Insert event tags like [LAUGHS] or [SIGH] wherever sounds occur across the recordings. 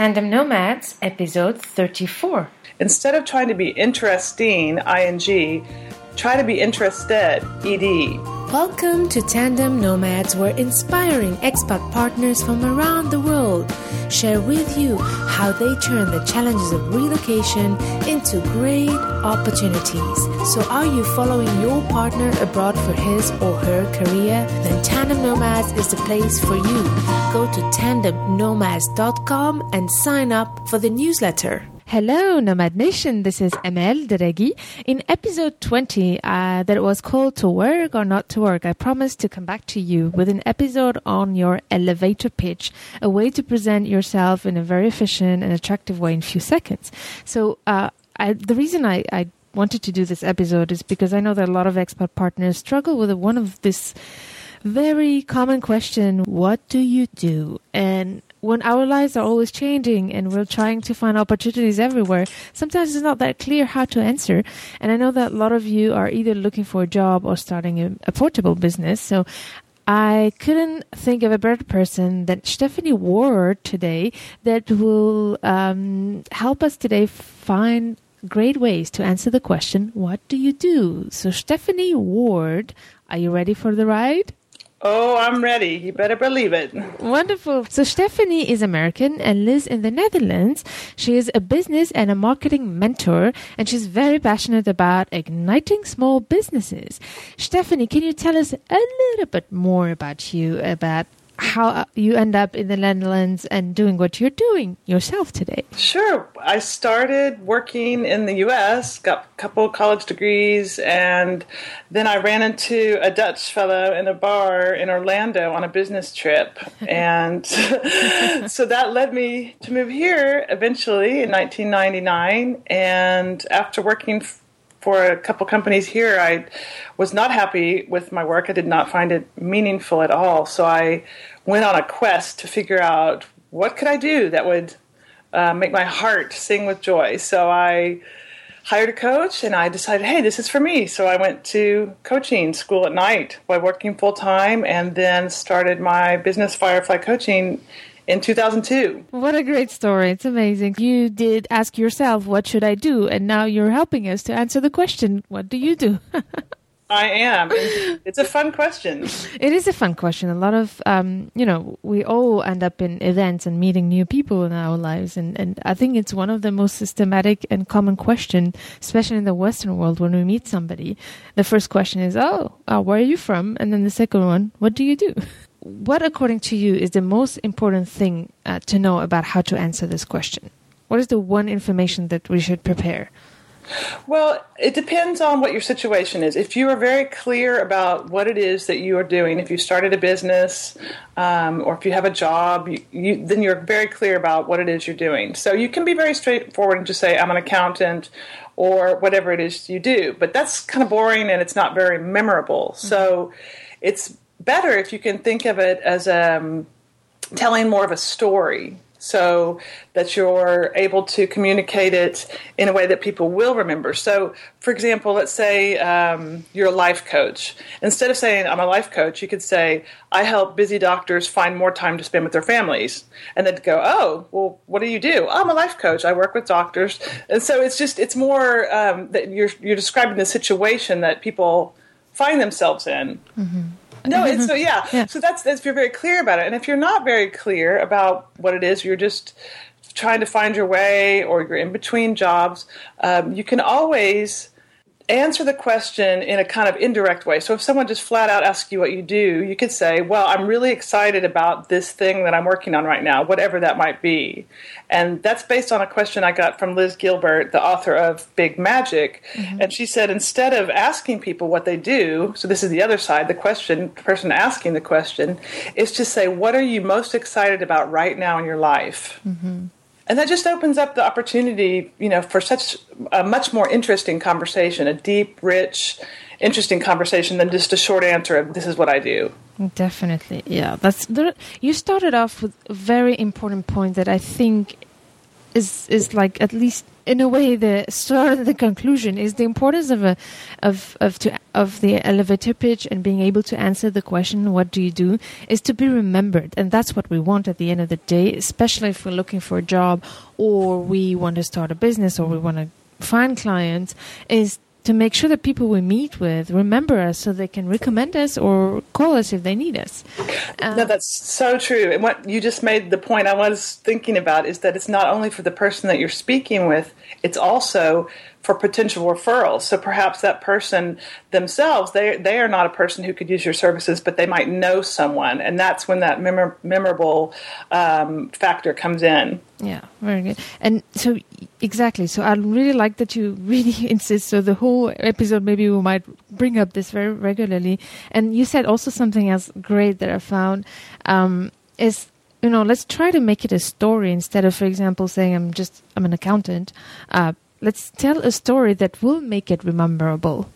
Tandem Nomads, episode 34. Instead of trying to be interesting, ing, try to be interested, ed. Welcome to Tandem Nomads, where inspiring expat partners from around the world share with you how they turn the challenges of relocation into great opportunities. So, are you following your partner abroad for his or her career? Then Tandem Nomads is the place for you. Go to tandemnomads.com and sign up for the newsletter. Hello, Nomad Nation. This is Amel Derragui. In episode 20, uh, that was called To Work or Not to Work, I promised to come back to you with an episode on your elevator pitch, a way to present yourself in a very efficient and attractive way in a few seconds. So, uh, I, the reason I, I wanted to do this episode is because I know that a lot of expat partners struggle with one of this very common question what do you do and when our lives are always changing and we're trying to find opportunities everywhere, sometimes it's not that clear how to answer. And I know that a lot of you are either looking for a job or starting a, a portable business. So I couldn't think of a better person than Stephanie Ward today that will um, help us today find great ways to answer the question, What do you do? So, Stephanie Ward, are you ready for the ride? Oh, I'm ready. You better believe it. Wonderful. So Stephanie is American and lives in the Netherlands. She is a business and a marketing mentor, and she's very passionate about igniting small businesses. Stephanie, can you tell us a little bit more about you, about how uh, you end up in the Netherlands and doing what you're doing yourself today. Sure. I started working in the US, got a couple college degrees, and then I ran into a Dutch fellow in a bar in Orlando on a business trip. [LAUGHS] and [LAUGHS] so that led me to move here eventually in 1999. And after working for a couple companies here, I was not happy with my work. I did not find it meaningful at all. So I went on a quest to figure out what could I do that would uh, make my heart sing with joy. So I hired a coach and I decided, hey, this is for me. So I went to coaching school at night while working full time and then started my business Firefly Coaching in 2002. What a great story. It's amazing. You did ask yourself, what should I do? And now you're helping us to answer the question, what do you do? [LAUGHS] I am. It's a fun question. It is a fun question. A lot of, um, you know, we all end up in events and meeting new people in our lives, and, and I think it's one of the most systematic and common question, especially in the Western world. When we meet somebody, the first question is, "Oh, uh, where are you from?" And then the second one, "What do you do?" [LAUGHS] what, according to you, is the most important thing uh, to know about how to answer this question? What is the one information that we should prepare? Well, it depends on what your situation is. If you are very clear about what it is that you are doing, if you started a business um, or if you have a job, you, you, then you're very clear about what it is you're doing. So you can be very straightforward and just say, I'm an accountant or whatever it is you do. But that's kind of boring and it's not very memorable. Mm-hmm. So it's better if you can think of it as um, telling more of a story so that you're able to communicate it in a way that people will remember. So, for example, let's say um, you're a life coach. Instead of saying, I'm a life coach, you could say, I help busy doctors find more time to spend with their families. And then go, oh, well, what do you do? Oh, I'm a life coach. I work with doctors. And so it's just, it's more um, that you're, you're describing the situation that people find themselves in. Mm-hmm. No, [LAUGHS] it's so yeah. yeah. So that's that's if you're very clear about it, and if you're not very clear about what it is, you're just trying to find your way, or you're in between jobs. Um, you can always answer the question in a kind of indirect way. So if someone just flat out asks you what you do, you could say, Well, I'm really excited about this thing that I'm working on right now, whatever that might be. And that's based on a question I got from Liz Gilbert, the author of Big Magic. Mm-hmm. And she said, instead of asking people what they do, so this is the other side, the question, the person asking the question, is to say, What are you most excited about right now in your life? Mm-hmm and that just opens up the opportunity, you know, for such a much more interesting conversation, a deep, rich, interesting conversation than just a short answer of "this is what I do." Definitely, yeah. That's you started off with a very important point that I think is is like at least in a way the start of the conclusion is the importance of a of of to of the elevator pitch and being able to answer the question what do you do is to be remembered. And that's what we want at the end of the day especially if we're looking for a job or we want to start a business or we want to find clients is to make sure that people we meet with remember us so they can recommend us or call us if they need us. Uh, no, that's so true. And what you just made the point I was thinking about is that it's not only for the person that you're speaking with, it's also for potential referrals. So perhaps that person themselves, they they are not a person who could use your services, but they might know someone, and that's when that memor- memorable um, factor comes in. Yeah, very good. And so exactly. So I really like that you [LAUGHS] really insist. So the whole episode, maybe we might bring up this very regularly. And you said also something else great that I found um, is you know let's try to make it a story instead of for example saying i'm just i'm an accountant uh, let's tell a story that will make it rememberable.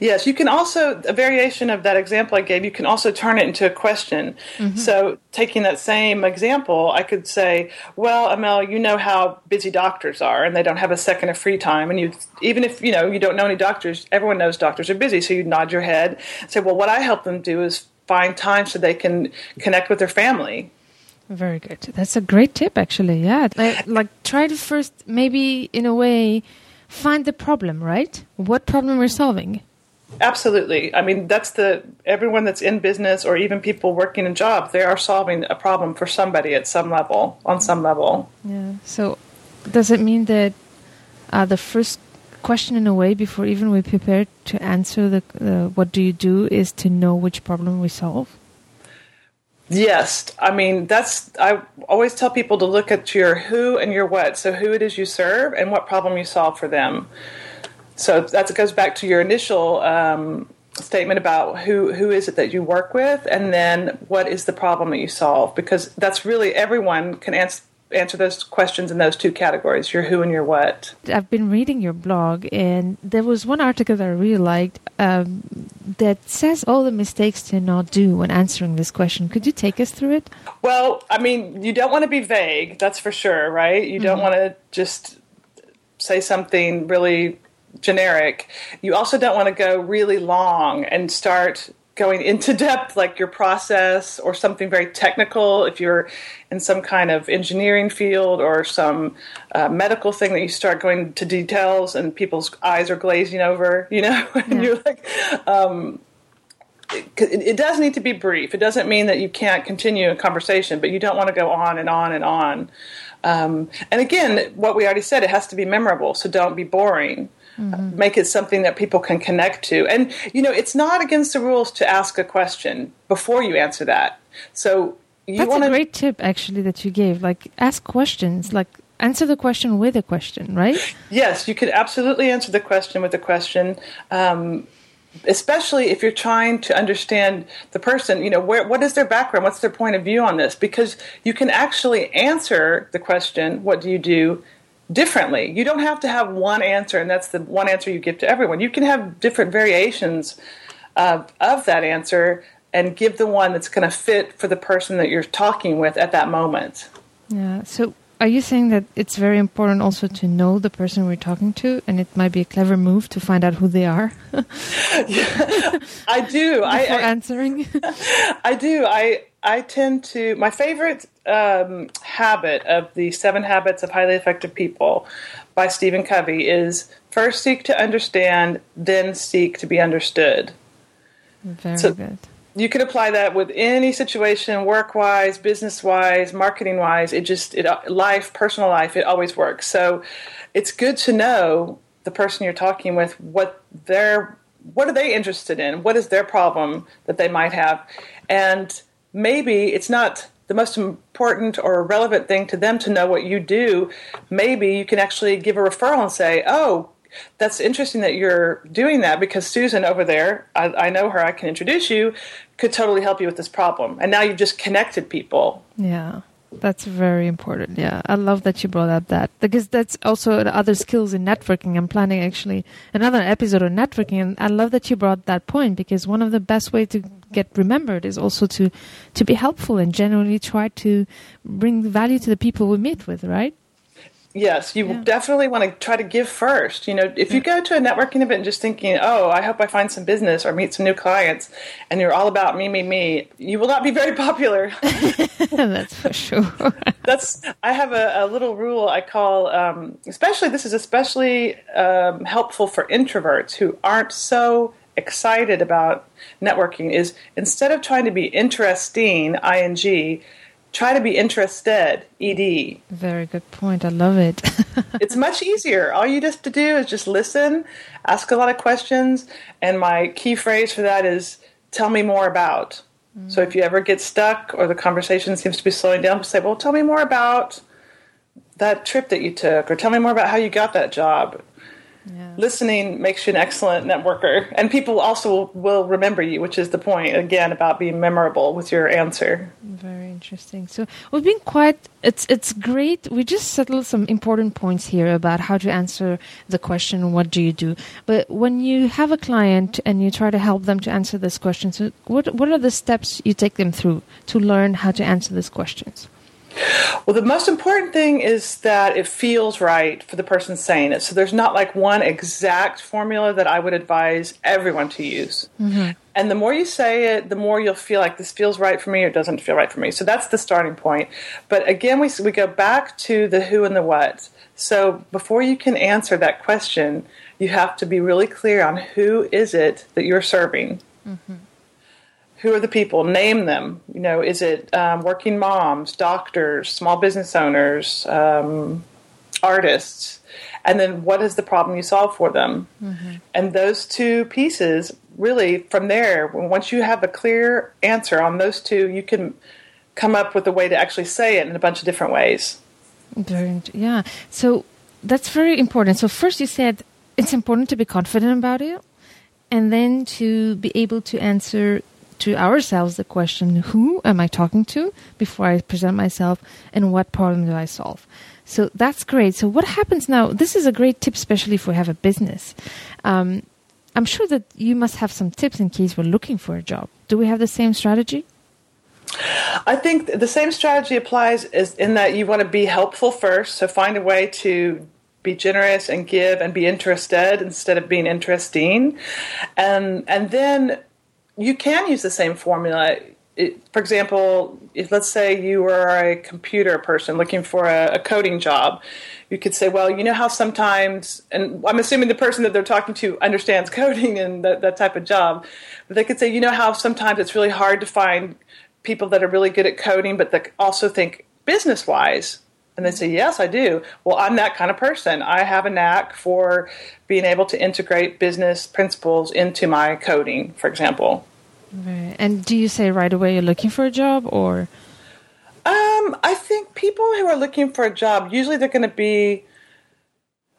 Yes, you can also, a variation of that example I gave, you can also turn it into a question. Mm-hmm. So, taking that same example, I could say, Well, Amel, you know how busy doctors are, and they don't have a second of free time. And you, even if you know you don't know any doctors, everyone knows doctors are busy. So, you nod your head and say, Well, what I help them do is find time so they can connect with their family. Very good. That's a great tip, actually. Yeah. Like, like, try to first, maybe in a way, find the problem, right? What problem we're solving. Absolutely. I mean, that's the everyone that's in business or even people working a job, they are solving a problem for somebody at some level, on some level. Yeah. So, does it mean that uh, the first question, in a way, before even we prepare to answer the uh, what do you do, is to know which problem we solve? Yes, I mean that's I always tell people to look at your who and your what. So who it is you serve and what problem you solve for them. So that goes back to your initial um, statement about who who is it that you work with, and then what is the problem that you solve. Because that's really everyone can answer answer those questions in those two categories your who and your what. I've been reading your blog, and there was one article that I really liked um, that says all the mistakes to not do when answering this question. Could you take us through it? Well, I mean, you don't want to be vague, that's for sure, right? You don't mm-hmm. want to just say something really generic. You also don't want to go really long and start going into depth like your process or something very technical if you're in some kind of engineering field or some uh, medical thing that you start going to details and people's eyes are glazing over you know [LAUGHS] and yeah. you're like um, it, it, does need to be brief it doesn't mean that you can't continue a conversation but you don't want to go on and on and on um, and again what we already said it has to be memorable so don't be boring Mm-hmm. Make it something that people can connect to. And, you know, it's not against the rules to ask a question before you answer that. So you That's wanna... a great tip, actually, that you gave. Like, ask questions. Like, answer the question with a question, right? Yes, you could absolutely answer the question with a question. Um, especially if you're trying to understand the person you know where, what is their background what's their point of view on this because you can actually answer the question what do you do differently. You don't have to have one answer, and that's the one answer you give to everyone. You can have different variations of, of that answer and give the one that's going to fit for the person that you're talking with at that moment. Yeah. So, are you saying that it's very important also to know the person we're talking to, and it might be a clever move to find out who they are? yeah, [LAUGHS] I do. [LAUGHS] Before I, I answering. [LAUGHS] I do. I I tend to my favorite um, habit of the Seven Habits of Highly Effective People by Stephen Covey is first seek to understand, then seek to be understood. Very so good. You can apply that with any situation, work wise, business wise, marketing wise. It just it life, personal life, it always works. So it's good to know the person you're talking with what their what are they interested in? What is their problem that they might have? And maybe it's not the most important or relevant thing to them to know what you do. Maybe you can actually give a referral and say, oh, that's interesting that you're doing that because Susan over there, I, I, know her, I can introduce you, could totally help you with this problem. And now you've just connected people. Yeah. That's very important. Yeah, I love that you brought up that because that's also other skills in networking. I'm planning actually another episode on networking, and I love that you brought that point because one of the best way to get remembered is also to to be helpful and genuinely try to bring value to the people we meet with. Right? Yes, you yeah. definitely want to try to give first. You know, if you go to a networking event just thinking, "Oh, I hope I find some business or meet some new clients," and you're all about me, me, me, you will not be very popular. [LAUGHS] [LAUGHS] That's for sure. That's. I have a, a little rule I call, um, especially this is especially um, helpful for introverts who aren't so excited about networking. Is instead of trying to be interesting, ing try to be interested. Ed very good point. I love it. [LAUGHS] It's much easier. All you just to do is just listen ask a lot of questions and my key phrase for that is tell me more about. Mm. so if you ever get stuck or the conversation seems to be slowing down say well tell me more about that trip that you took or tell me more about how you got that job yeah. Listening makes you an excellent networker, and people also will remember you, which is the point again about being memorable with your answer. Very interesting. So we've been quite. It's it's great. We just settled some important points here about how to answer the question, "What do you do?" But when you have a client and you try to help them to answer this question, so what what are the steps you take them through to learn how to answer these questions? Well, the most important thing is that it feels right for the person saying it. So there's not like one exact formula that I would advise everyone to use. Mm-hmm. And the more you say it, the more you'll feel like this feels right for me or doesn't feel right for me. So that's the starting point. But again, we, we go back to the who and the what. So before you can answer that question, you have to be really clear on who is it that you're serving. Mm-hmm who are the people? Name them. You know, is it um, working moms, doctors, small business owners, um, artists? And then what is the problem you solve for them? Mm-hmm. And those two pieces, really, from there, once you have a clear answer on those two, you can come up with a way to actually say it in a bunch of different ways. Very, yeah. So that's very important. So first, you said it's important to be confident about it, and then to be able to answer to ourselves the question who am I talking to before I present myself and what problem do I solve? So that's great. So what happens now? This is a great tip, especially if we have a business. Um, I'm sure that you must have some tips in case we're looking for a job. Do we have the same strategy? I think the same strategy applies is in that you want to be helpful first. So find a way to be generous and give and be interested instead of being interesting. And and then you can use the same formula. It, for example, if let's say you are a computer person looking for a, a, coding job, you could say, well, you know how sometimes, and I'm assuming the person that they're talking to understands [LAUGHS] coding and that, that type of job, but they could say, you know how sometimes it's really hard to find people that are really good at coding, but that also think business wise. And they say, Yes, I do. Well, I'm that kind of person. I have a knack for being able to integrate business principles into my coding, for example. Right. And do you say right away you're looking for a job or? Um, I think people who are looking for a job usually they're going to be.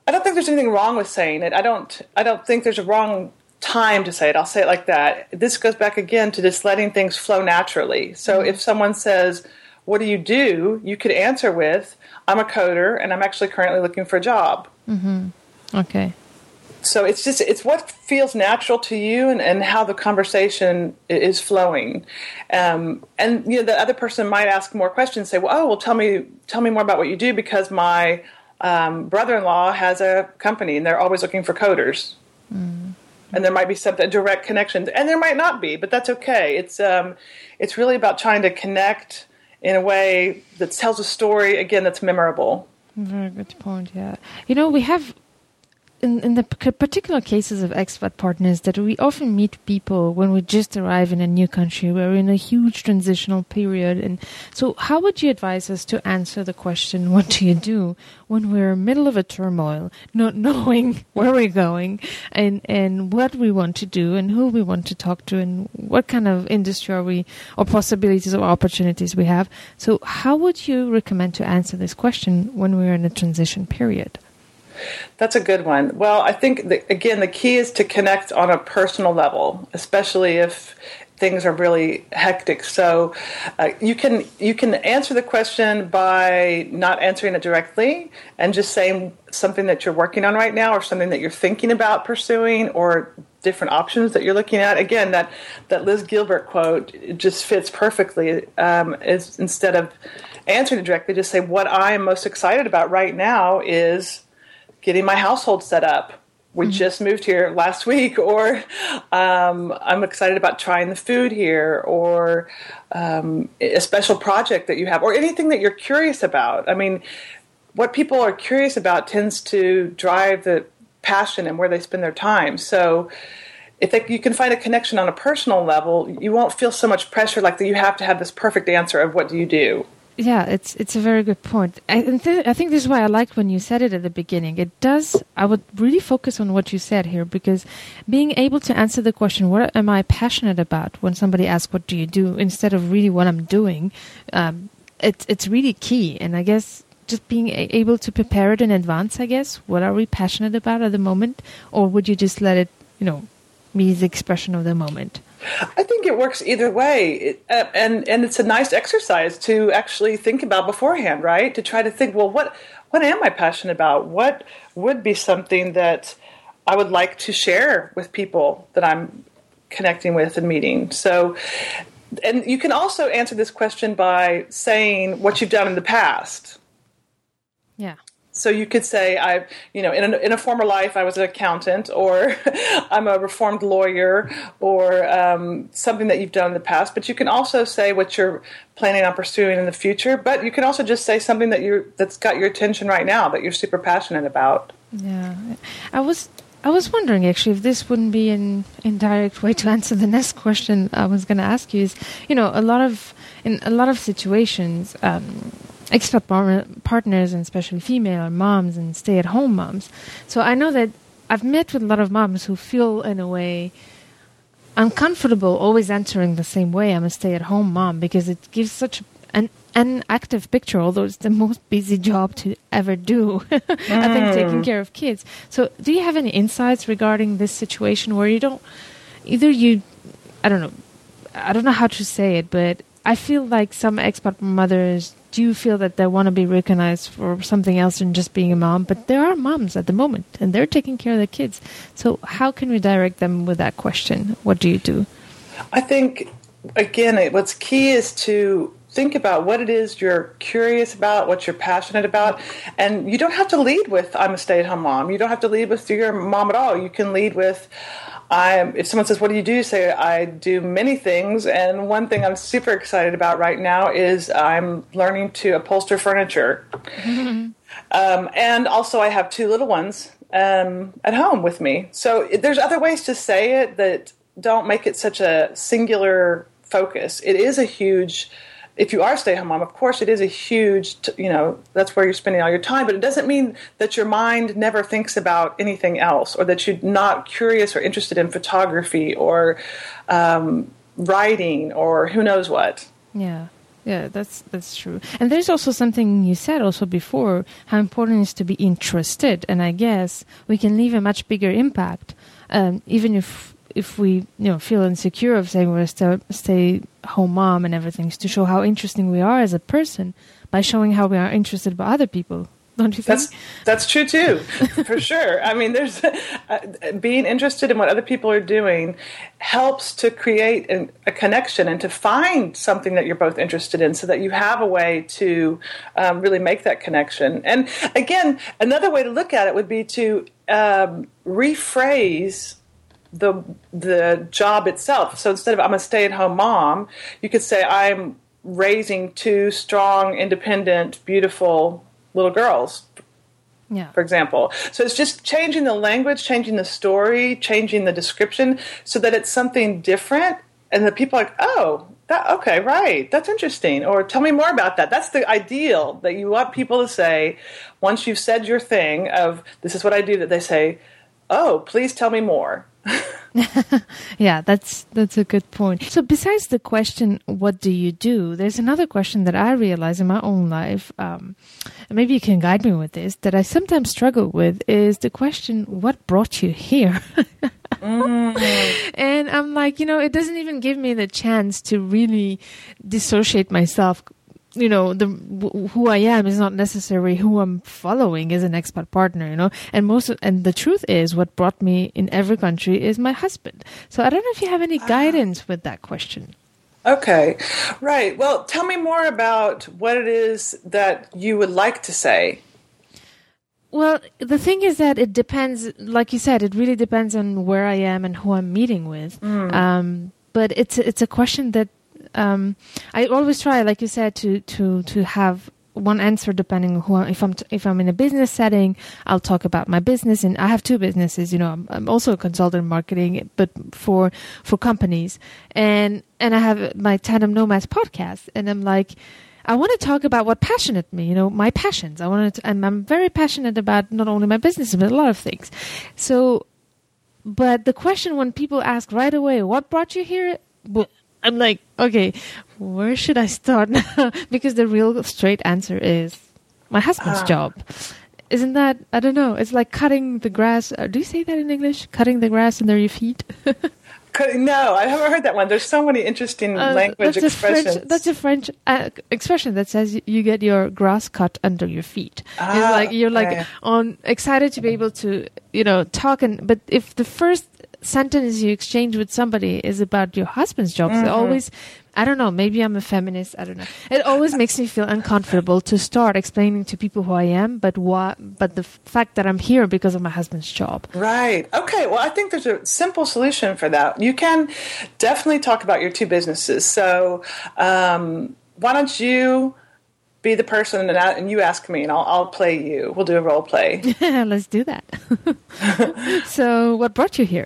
I don't think there's anything wrong with saying it. I don't. I don't think there's a wrong time to say it. I'll say it like that. This goes back again to just letting things flow naturally. So mm-hmm. if someone says, "What do you do?" you could answer with, "I'm a coder, and I'm actually currently looking for a job." Mm-hmm. Okay so it's just it's what feels natural to you and, and how the conversation is flowing um, and you know the other person might ask more questions say well oh well tell me tell me more about what you do because my um, brother-in-law has a company and they're always looking for coders mm. and there might be some direct connections and there might not be but that's okay it's um, it's really about trying to connect in a way that tells a story again that's memorable. Very good point yeah. You know we have in, in the particular cases of expat partners that we often meet people when we just arrive in a new country, we're in a huge transitional period. And so, how would you advise us to answer the question, what do you do, when we're in the middle of a turmoil, not [LAUGHS] knowing where we're going and, and what we want to do and who we want to talk to and what kind of industry are we or possibilities or opportunities we have? So, how would you recommend to answer this question when we're in a transition period? That's a good one. Well, I think that, again the key is to connect on a personal level, especially if things are really hectic. So uh, you can you can answer the question by not answering it directly and just saying something that you're working on right now or something that you're thinking about pursuing or different options that you're looking at. Again, that that Liz Gilbert quote just fits perfectly. Um, is instead of answering it directly, just say what I am most excited about right now is getting my household set up. We mm-hmm. just moved here last [LAUGHS] week, or um, I'm excited about trying the food here, or um, a special project that you have, or anything that you're curious about. I mean, what people are curious about tends to drive the passion and where they spend their time. So if they, you can find a connection on a personal level, you won't feel so much pressure like that you have to have this perfect answer of what do you do. Yeah, it's it's a very good point. I, th- I think this is why I liked when you said it at the beginning. It does. I would really focus on what you said here because being able to answer the question, "What am I passionate about?" when somebody asks, "What do you do?" instead of really what I'm doing, um, it's it's really key. And I guess just being able to prepare it in advance. I guess what are we passionate about at the moment, or would you just let it, you know, be the expression of the moment? I think it works either way, it, uh, and and it's a nice exercise to actually think about beforehand, right? To try to think, well, what what am I passionate about? What would be something that I would like to share with people that I'm connecting with and meeting? So, and you can also answer this question by saying what you've done in the past. Yeah so you could say I, you know, in a, in a former life I was an accountant, or [LAUGHS] I'm a reformed lawyer, or um, something that you've done in the past. But you can also say what you're planning on pursuing in the future. But you can also just say something that you that's got your attention right now that you're super passionate about. Yeah, I was I was wondering actually if this wouldn't be an indirect way to [LAUGHS] answer the next question I was going to ask you. Is you know a lot of in a lot of situations. Um, expat partners and especially female moms and stay at home moms. So I know that I've met with a lot of moms who feel in a way uncomfortable always answering the same way I'm a stay at home mom because it gives such an an active picture, although it's the most busy job to ever do. [LAUGHS] I think taking mm. care of kids. So do you have any insights regarding this situation where you don't either you I don't know I don't know how to say it, but I feel like some expat mothers do you feel that they want to be recognized for something else than just being a mom, but there are moms at the moment and they're taking care of their kids. So, how can we direct them with that question? What do you do? I think, again, what's key is to think about what it is you're curious about, what you're passionate about, and you don't have to lead with "I'm a stay-at-home mom." You don't have to lead with "You're a mom at all." You can lead with I if someone says, "What do you do?" Say, "I do many things." And one thing I'm super excited about right now is I'm learning to upholster furniture, [LAUGHS] um, and also I have two little ones um, at home with me. So there's other ways to say it that don't make it such a singular focus. It is a huge if you are a stay-at-home mom, of course, it is a huge, you know, that's where you're spending all your time. But it doesn't mean that your mind never thinks about anything else, or that you're not curious or interested in photography or um, writing or who knows what. Yeah. Yeah, that's that's true. And there's also something you said also before how important it is to be interested, and I guess we can leave a much bigger impact, um, even if if we you know feel insecure of saying we're a stay, stay home mom and everything is to show how interesting we are as a person by showing how we are interested by other people. [LAUGHS] Don't you think? That's that's true too. [LAUGHS] For sure. I mean there's uh, being interested in what other people are doing helps to create an, a connection and to find something that you're both interested in so that you have a way to um, really make that connection. And again another way to look at it would be to um, rephrase the the job itself. So instead of I'm a stay at home mom, you could say I'm raising two strong, independent, beautiful little girls. Yeah. For example. So it's just changing the language, changing the story, changing the description so that it's something different and the people are like, oh, that okay, right. That's interesting. Or tell me more about that. That's the ideal that you want people to say once you've said your thing of this is what I do that they say, "Oh, please tell me more." [LAUGHS] yeah, that's that's a good point. So besides the question, what do you do? There's another question that I realize in my own life. Um, maybe you can guide me with this. That I sometimes struggle with is the question, what brought you here? mm. [LAUGHS] And I'm like, you know, it doesn't even give me the chance to really dissociate myself you know the who I am is not necessarily who I'm following as an expat partner, you know. And most of, and the truth is, what brought me in every country is my husband. So I don't know if you have any ah. guidance with that question. Okay, right. Well, tell me more about what it is that you would like to say. Well, the thing is that it depends, like you said, it really depends on where I am and who I'm meeting with. Mm. Um, but it's it's a question that um, I always try, like you said, to to to have one answer depending on who if I'm t- if I'm in a business setting, I'll talk about my business, and I have two businesses. You know, I'm, I'm also a consultant in marketing, but for for companies, and and I have my Tandem Nomads podcast, and I'm like. I want to talk about what passionate me, you know, my passions. I want to, and I'm very passionate about not only my business, but a lot of things. So, but the question when people ask right away, what brought you here? I'm like, okay, where should I start now? [LAUGHS] because the real straight answer is my husband's uh. job. Isn't that, I don't know, it's like cutting the grass. Uh, do you say that in English? Cutting the grass under your feet? [LAUGHS] no, I haven't heard that one. There's so many interesting uh, language that's expressions. A French, that's a French uh, expression that says you get your grass cut under your feet. Ah, it's like you're like on excited to be able to, you know, talk and but if the first sentence you exchange with somebody is about your husband's job. Mm-hmm. So always, I don't know, maybe I'm a feminist. I don't know. It always [LAUGHS] makes me feel uncomfortable to start explaining to people who I am, but what, but the fact that I'm here because of my husband's job. Right. Okay. Well, I think there's a simple solution for that. You can definitely talk about your two businesses. So, um, why don't you? be the person and, and you ask me and I'll, I'll play you. We'll do a role play. [LAUGHS] Let's do that. [LAUGHS] so, what brought you here?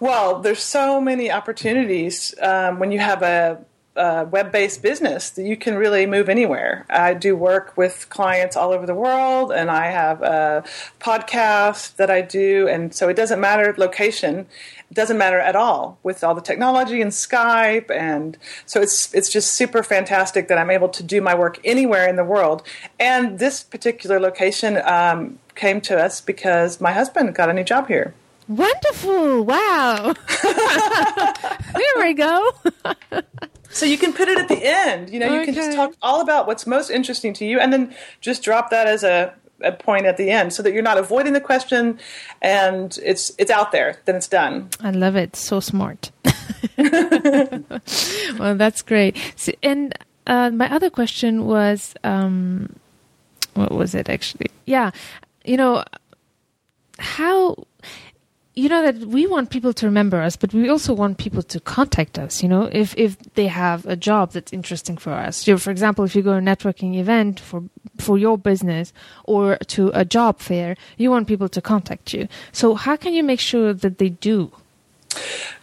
Well, there's so many opportunities um, when you have a, a web-based business that you can really move anywhere. I do work with clients all over the world, and I have a podcast that I do, and so it doesn't matter location. It doesn't matter at all with all the technology and Skype, and so it's it's just super fantastic that I'm able to do my work anywhere in the world. And this particular location um, came to us because my husband got a new job here. Wonderful. Wow. [LAUGHS] Here we go. so you can put it at the end. You know, you okay. can just talk all about what's most interesting to you and then just drop that as a, a point at the end so that you're not avoiding the question and it's it's out there. Then it's done. I love it. So smart. [LAUGHS] well, that's great. So, and uh, my other question was um, what was it actually? Yeah. You know, how you know that we want people to remember us, but we also want people to contact us. You know, if if they have a job that's interesting for us. Know, for example, if you go to a networking event for for your business or to a job fair, you want people to contact you. So how can you make sure that they do?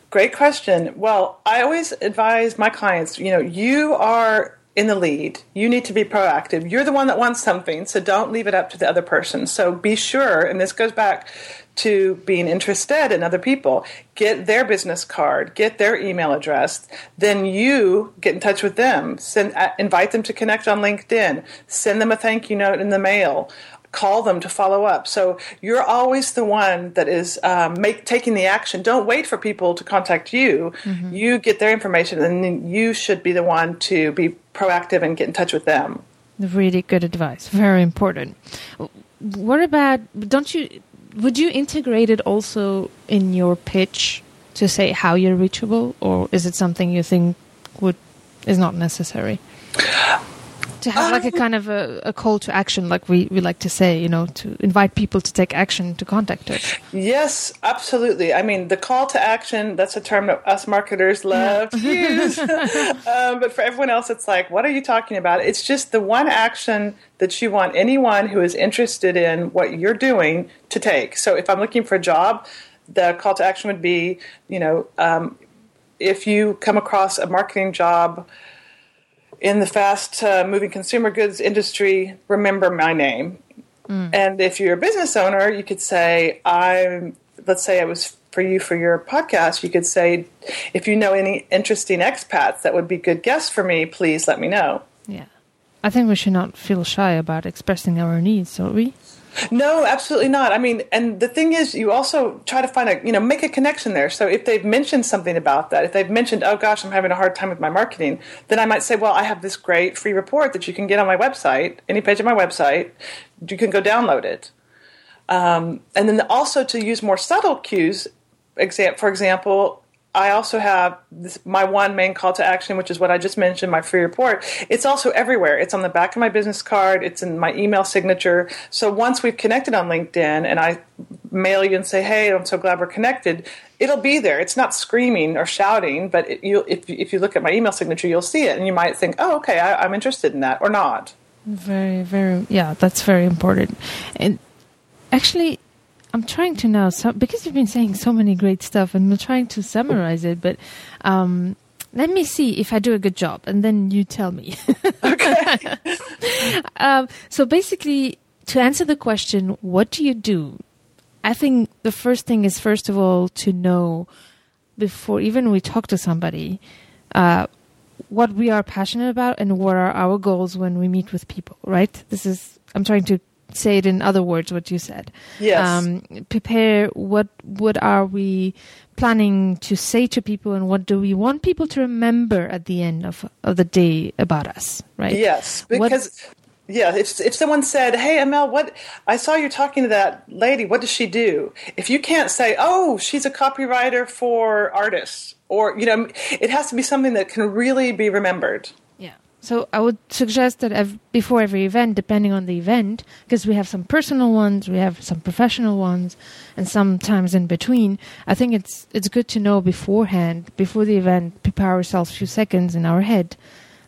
Great question. Well, I always advise my clients. You know, you are in the lead. You need to be proactive. You're the one that wants something, so don't leave it up to the other person. So be sure, and this goes back to being interested in other people. Get their business card, get their email address, then you get in touch with them. Send, uh, invite them to connect on LinkedIn. Send them a thank you note in the mail. Call them to follow up. So you're always the one that is um, make, taking the action. Don't wait for people to contact you. Mm-hmm. You get their information, and then you should be the one to be proactive and get in touch with them. Really good advice. Very important. What about? Don't you? Would you integrate it also in your pitch to say how you're reachable, or is it something you think would is not necessary? To have like a kind of a, a, call to action, like we, we like to say, you know, to invite people to take action to contact us. Yes, absolutely. I mean, the call to action, that's a term that us marketers love to [LAUGHS] use. [LAUGHS] um, but for everyone else, it's like, what are you talking about? It's just the one action that you want anyone who is interested in what you're doing to take. So if I'm looking for a job, the call to action would be, you know, um, if you come across a marketing job, in the fast uh, moving consumer goods industry, remember my name. Mm. And if you're a business owner, you could say, I'm, let's say it was for you for your podcast, you could say, if you know any interesting expats that would be good guests for me, please let me know. Yeah. I think we should not feel shy about expressing our needs, don't we? No, absolutely not. I mean, and the thing is, you also try to find a, you know, make a connection there. So if they've mentioned something about that, if they've mentioned, oh gosh, I'm having a hard time with my marketing, then I might say, well, I have this great free report that you can get on my website, any page of my website. You can go download it. Um, and then also to use more subtle cues, for example, I also have this, my one main call to action, which is what I just mentioned, my free report. It's also everywhere. It's on the back of my business card. It's in my email signature. So once we've connected on LinkedIn and I mail you and say, "Hey, I'm so glad we're connected," it'll be there. It's not screaming or shouting, but it, you, if if you look at my email signature, you'll see it, and you might think, "Oh, okay, I, I'm interested in that," or not. Very, very, yeah, that's very important. And actually, I'm trying to now, so, because you've been saying so many great stuff, and I'm trying to summarize it, but um, let me see if I do a good job, and then you tell me. [LAUGHS] okay. [LAUGHS] um, so basically, to answer the question, what do you do? I think the first thing is, first of all, to know before even we talk to somebody uh, what we are passionate about and what are our goals when we meet with people, right? This is, I'm trying to say it in other words what you said. Yes. Um, prepare what what are we planning to say to people and what do we want people to remember at the end of of the day about us, right? Yes, because what, yeah, if if someone said, "Hey, Amel, what I saw you talking to that lady. What does she do?" If you can't say, "Oh, she's a copywriter for artists," or you know, it has to be something that can really be remembered. So I would suggest that ev- before every event, depending on the event, because we have some personal ones, we have some professional ones, and sometimes in between. I think it's it's good to know beforehand, before the event, prepare ourselves a few seconds in our head,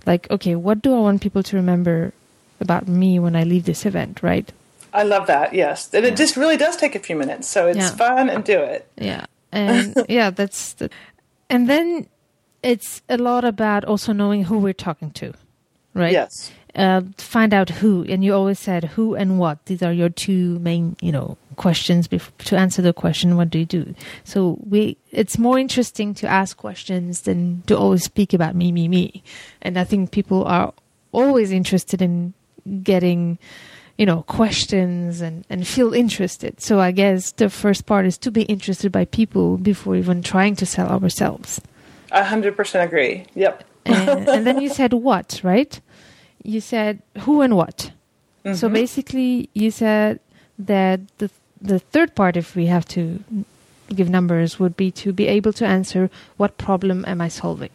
like, okay, what do I want people to remember about me when I leave this event, right? I love that. Yes, and yeah. it just really does take a few minutes, so it's yeah. fun and do it. Yeah, and yeah, that's the, and then it's a lot about also knowing who we're talking to, right? Yes. Uh, find out who, and you always said who and what. These are your two main, you know, questions. Bef- to answer the question, what do you do? So we, it's more interesting to ask questions than to always speak about me, me, me. And I think people are always interested in getting, you know, questions and and feel interested. So I guess the first part is to be interested by people before even trying to sell ourselves. A hundred percent agree. Yep. and, and, then you [LAUGHS] said what, right? You said who and what. Mm-hmm. So basically, you said that the the third part, if we have to give numbers, would be to be able to answer what problem am I solving.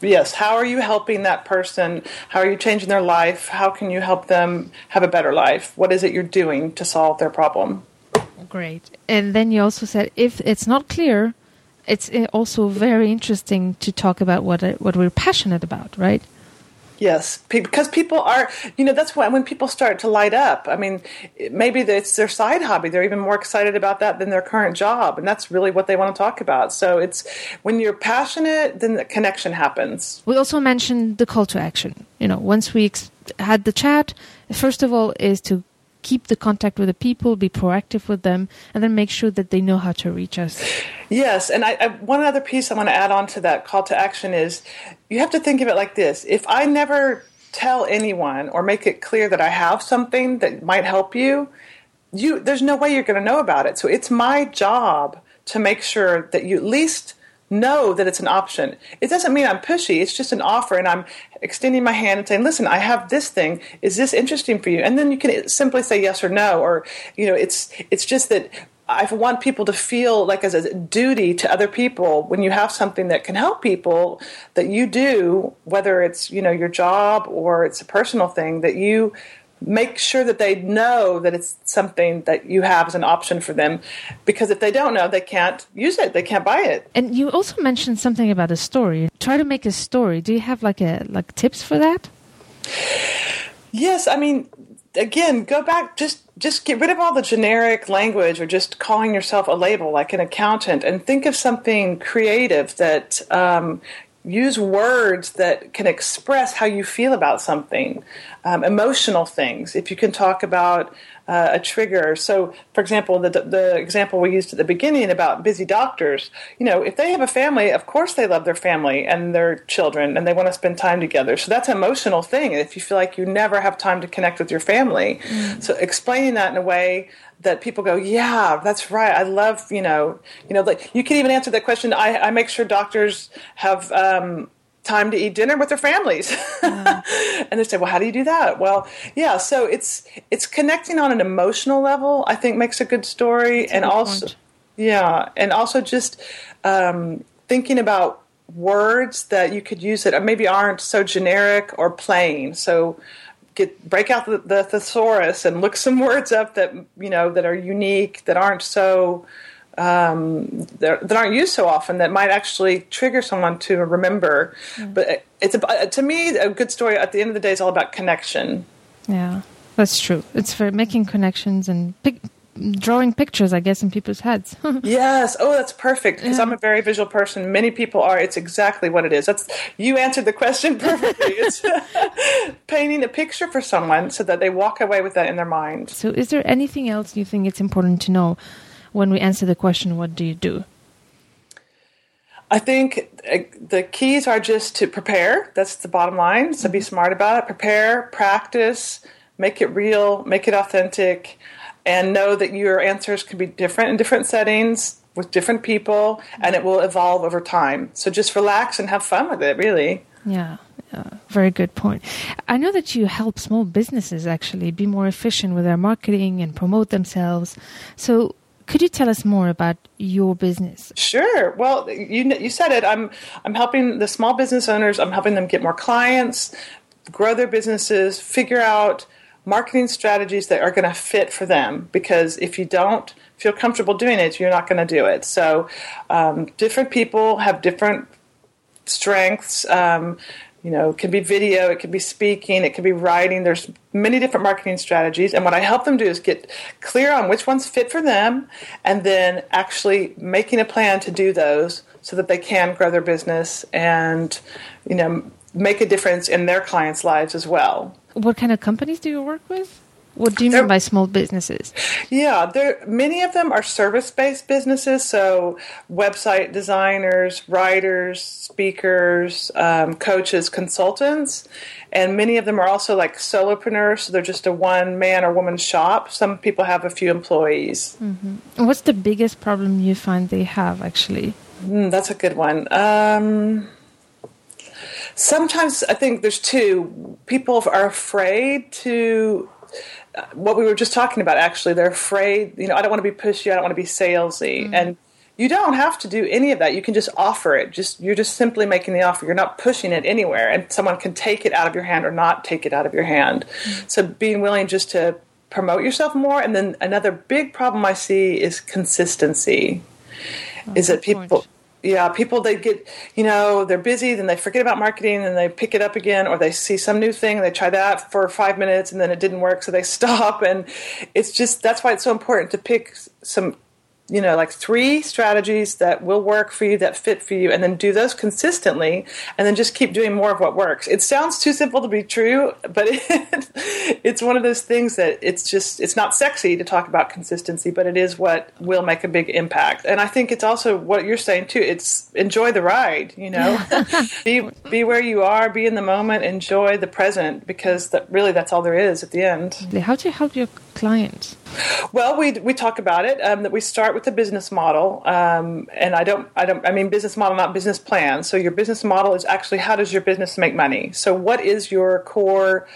Yes. How are you helping that person? How are you changing their life? How can you help them have a better life? What is it you're doing to solve their problem? Great. And then you also said if it's not clear, it's uh, also very interesting to talk about what uh, what we're passionate about, right? Yes, because people are, you know, that's why when people start to light up. I mean, maybe it's their side hobby. They're even more excited about that than their current job, and that's really what they want to talk about. So it's when you're passionate, then the connection happens. We also mentioned the call to action. You know, once we ex- had the chat, first of all, is to keep the contact with the people, be proactive with them, and then make sure that they know how to reach us. Yes, and I, I, one other piece I want to add on to that call to action is you have to think of it like this: if I never tell anyone or make it clear that I have something that might help you, you there's no way you're going to know about it. So it's my job to make sure that you at least know that it's an option. It doesn't mean I'm pushy. It's just an offer, and I'm extending my hand and saying, "Listen, I have this thing. Is this interesting for you?" And then you can simply say yes or no, or you know, it's it's just that I want people to feel like as a duty to other people when you have something that can help people that you do, whether it's you know your job or it's a personal thing that you make sure that they know that it's something that you have as an option for them because if they don't know they can't use it they can't buy it. And you also mentioned something about a story. Try to make a story. Do you have like a like tips for that? Yes i mean again go back just just get rid of all the generic language or just calling yourself a label like an accountant and think of something creative that um, use words that can express how you feel about something, um, emotional things. If you can talk about uh, a trigger. So, for example, the, the example we used at the beginning about busy doctors, you know, if they have a family, of course they love their family and their children and they want to spend time together. So that's an emotional thing. If you feel like you never have time to connect with your family. Mm. So explaining that in a way that people go, yeah, that's right. I love, you know, you know, like you can even answer that question. I, I make sure doctors have um, time to eat dinner with their families, [LAUGHS] yeah. and they say, well, how do you do that? Well, yeah, so it's it's connecting on an emotional level. I think makes a good story, that's and also, point. yeah, and also just. Um, thinking about words that you could use that maybe aren't so generic or plain. So get break out the, the thesaurus and look some words up that you know that are unique that aren't so um, that aren't used so often that might actually trigger someone to remember. Mm. But it's a, to me a good story. At the end of the day, is all about connection. Yeah, that's true. It's for making connections and pick, drawing pictures, I guess, in people's heads. [LAUGHS] yes. Oh, that's perfect because yeah. I'm a very visual person. Many people are. It's exactly what it is. That's you answered the question [LAUGHS] perfectly. it's [LAUGHS] painting a picture for someone so that they walk away with that in their mind. So, is there anything else you think it's important to know when we answer the question, "What do you do"? I think uh, the keys are just to prepare. That's the bottom line. So be mm-hmm. smart about it. Prepare, practice, make it real, make it authentic and know that your answers can be different in different settings with different people and it will evolve over time. So just relax and have fun with it, really. Yeah. Yeah, very good point. I know that you help small businesses actually be more efficient with their marketing and promote themselves. So, could you tell us more about your business? Sure. Well, you you said it. I'm I'm helping the small business owners. I'm helping them get more clients, grow their businesses, figure out marketing strategies that are going to fit for them because if you don't feel comfortable doing it, you're not going to do it. So, um, different people have different strengths. Um, you know, it could be video, it could be speaking, it could be writing. There's many different marketing strategies. And what I help them do is get clear on which ones fit for them and then actually making a plan to do those so that they can grow their business and, you know, make a difference in their clients' lives as well. What kind of companies do you work with? What do you mean by small businesses? Yeah, there many of them are service-based businesses, so website designers, writers, speakers, um, coaches, consultants, and many of them are also like solopreneurs. So they're just a one-man or woman shop. Some people have a few employees. Mm-hmm. What's the biggest problem you find they have actually? Mm, that's a good one. Um, sometimes I think there's two. People are afraid to. What we were just talking about, actually, they're afraid. You know, I don't want to be pushy. I don't want to be salesy, mm-hmm. and you don't have to do any of that. You can just offer it. Just you're just simply making the offer. You're not pushing it anywhere, and someone can take it out of your hand or not take it out of your hand. Mm-hmm. So being willing just to promote yourself more, and then another big problem I see is consistency. Oh, is that people point yeah, people they get, you know, they're busy, then they forget about marketing, and they pick it up again, or they see some new thing, and they try that for five minutes, and then it didn't work, so they [LAUGHS] stop. And it's just that's why it's so important to pick some you know, like three strategies that will work for you, that fit for you, and then do those consistently, and then just keep doing more of what works. It sounds too simple to be true, but [LAUGHS] it, it's one of those things that it's just, it's not sexy to talk about consistency, but it is what will make a big impact. And I think it's also what you're saying too. It's enjoy the ride, you know, [LAUGHS] [LAUGHS] be, be where you are, be in the moment, enjoy the present, because that really that's all there is at the end. How do you help your clients? Well, we we talk about it. Um, that we start with the business model, um, and I don't I don't I mean business model, not business plan. So your business model is actually how does your business make money? So what is your core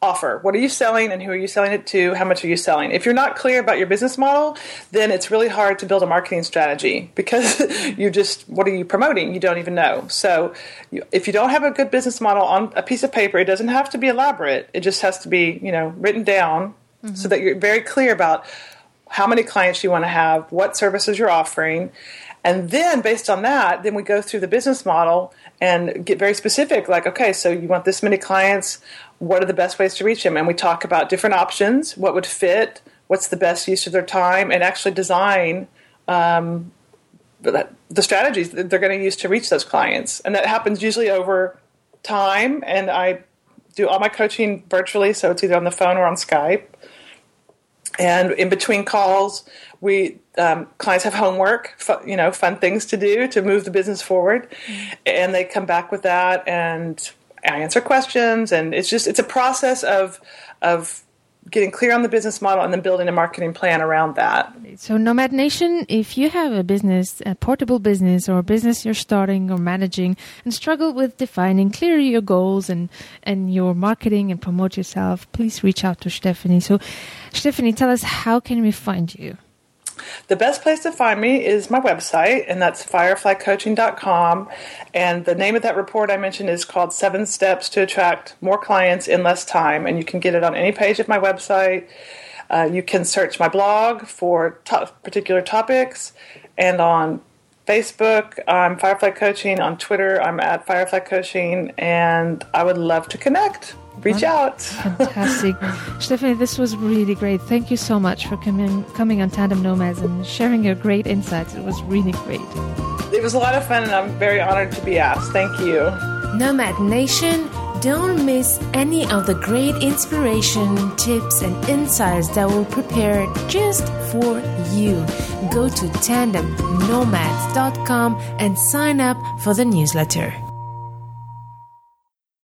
offer? What are you selling, and who are you selling it to? How much are you selling? If you're not clear about your business model, then it's really hard to build a marketing strategy [LAUGHS] because you just what are you promoting? You don't even know. So you, if you don't have a good business model on a piece of paper, it doesn't have to be elaborate. It just has to be you know written down mm-hmm. so that you're very clear about how many clients you want to have, what services you're offering. And then based on that, then we go through the business model and get very specific like, okay, so you want this many clients, what are the best ways to reach them? And we talk about different options, what would fit, what's the best use of their time, and actually design um, the strategies that they're going to use to reach those clients. And that happens usually over time. And I do all my coaching virtually, so it's either on the phone or on Skype. And in between calls, we um, clients have homework, fu- you know, fun things to do to move the business forward, mm-hmm. and they come back with that, and I answer questions, and it's just it's a process of of getting clear on the business model and then building a marketing plan around that. So, Nomad Nation, if you have a business, a portable business, or a business you're starting or managing, and struggle with defining clearly your goals and, and your marketing and promote yourself, please reach out to Stephanie. So, Stephanie, tell us how can we find you? The best place to find me is my website, and that's fireflycoaching.com. And the name of that report I mentioned is called Seven Steps to Attract More Clients in Less Time. And you can get it on any page of my website. Uh, you can search my blog for particular topics, and on Facebook, I'm Firefly Coaching. On Twitter, I'm at Firefly Coaching, and I would love to connect. Reach out. Fantastic. [LAUGHS] Stephanie, this was really great. Thank you so much for coming, coming on Tandem Nomads and sharing your great insights. It was really great. It was a lot of fun, and I'm very honored to be asked. Thank you. Nomad Nation, don't miss any of the great inspiration, tips, and insights that will prepare just for you. Go to tandemnomads.com and sign up for the newsletter.